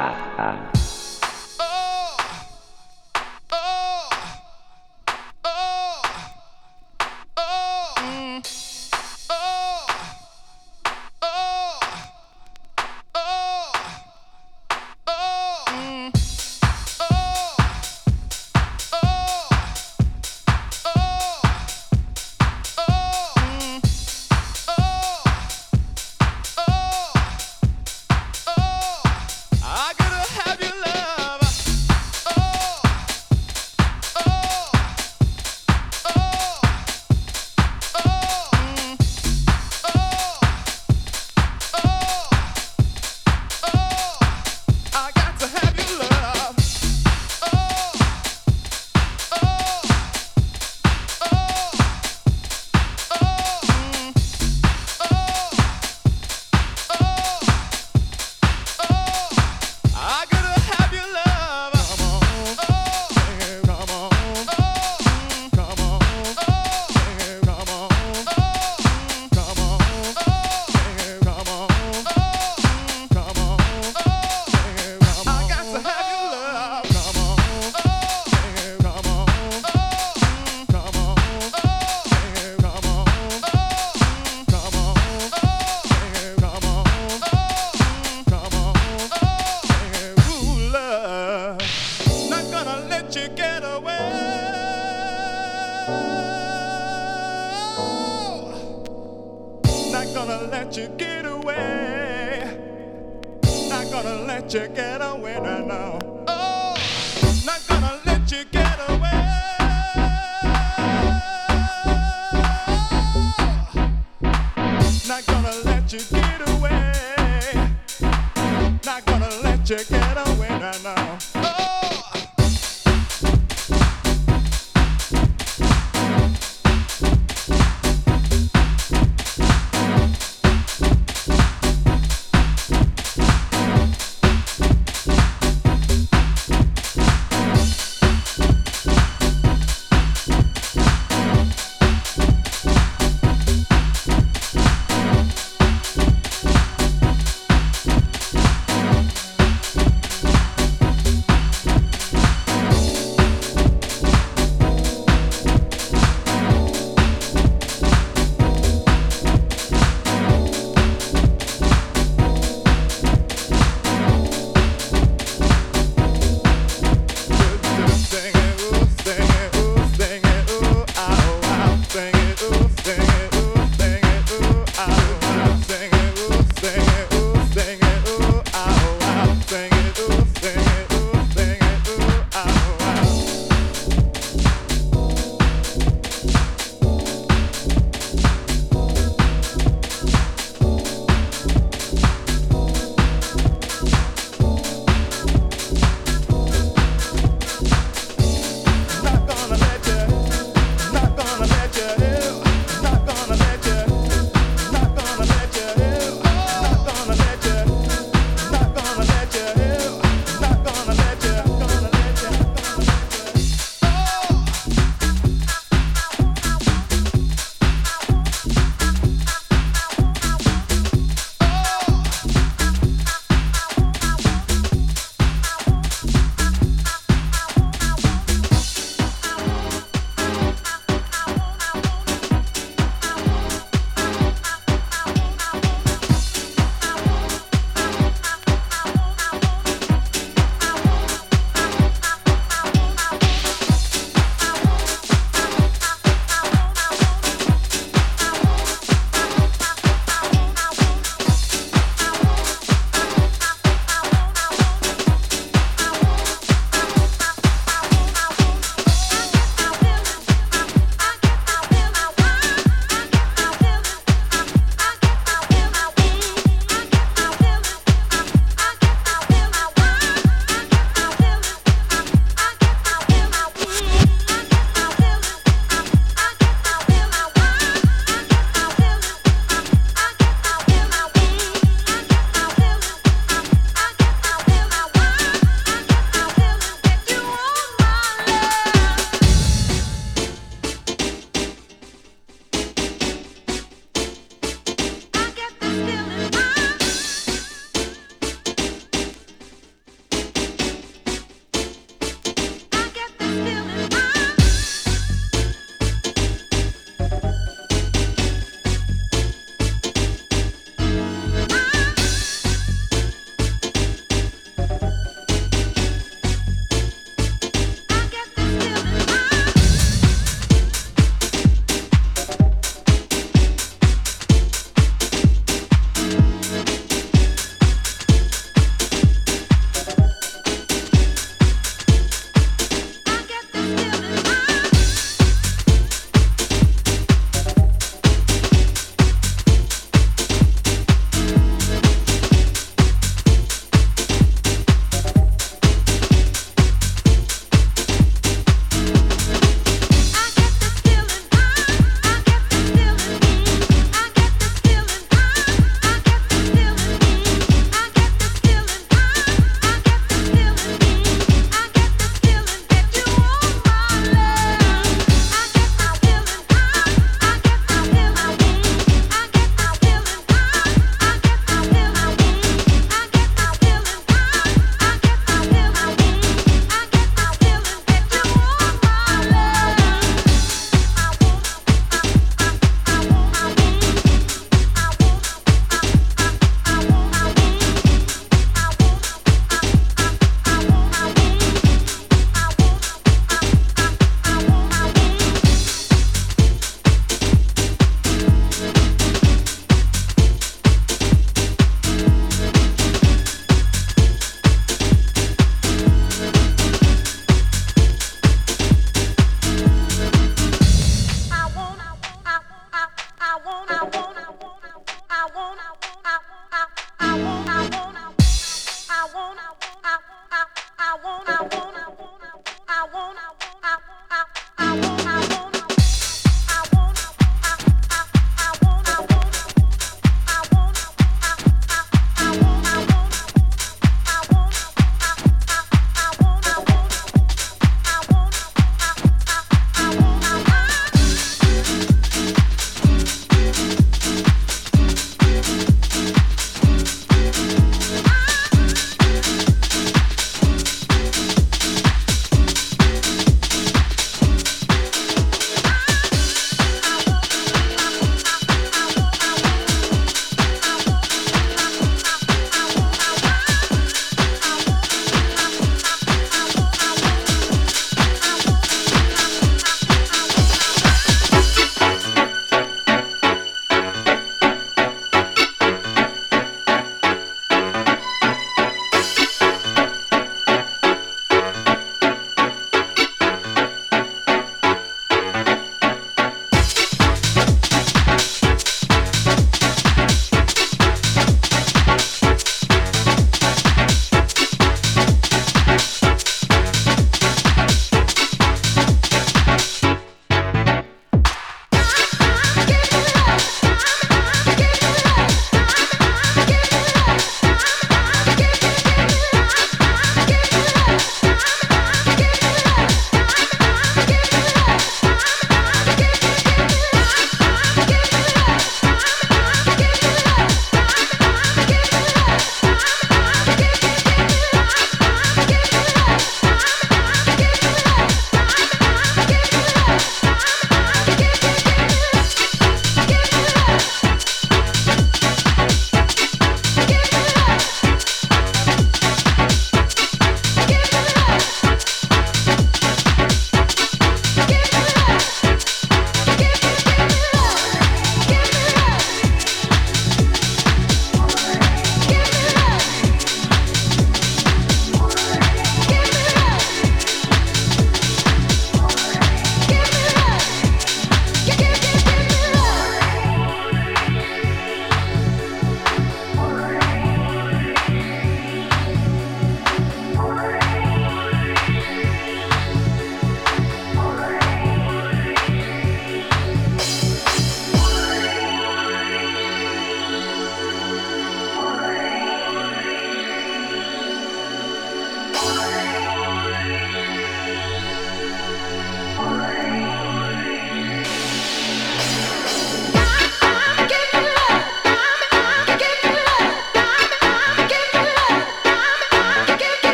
ah, ah.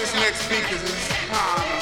this next speaker is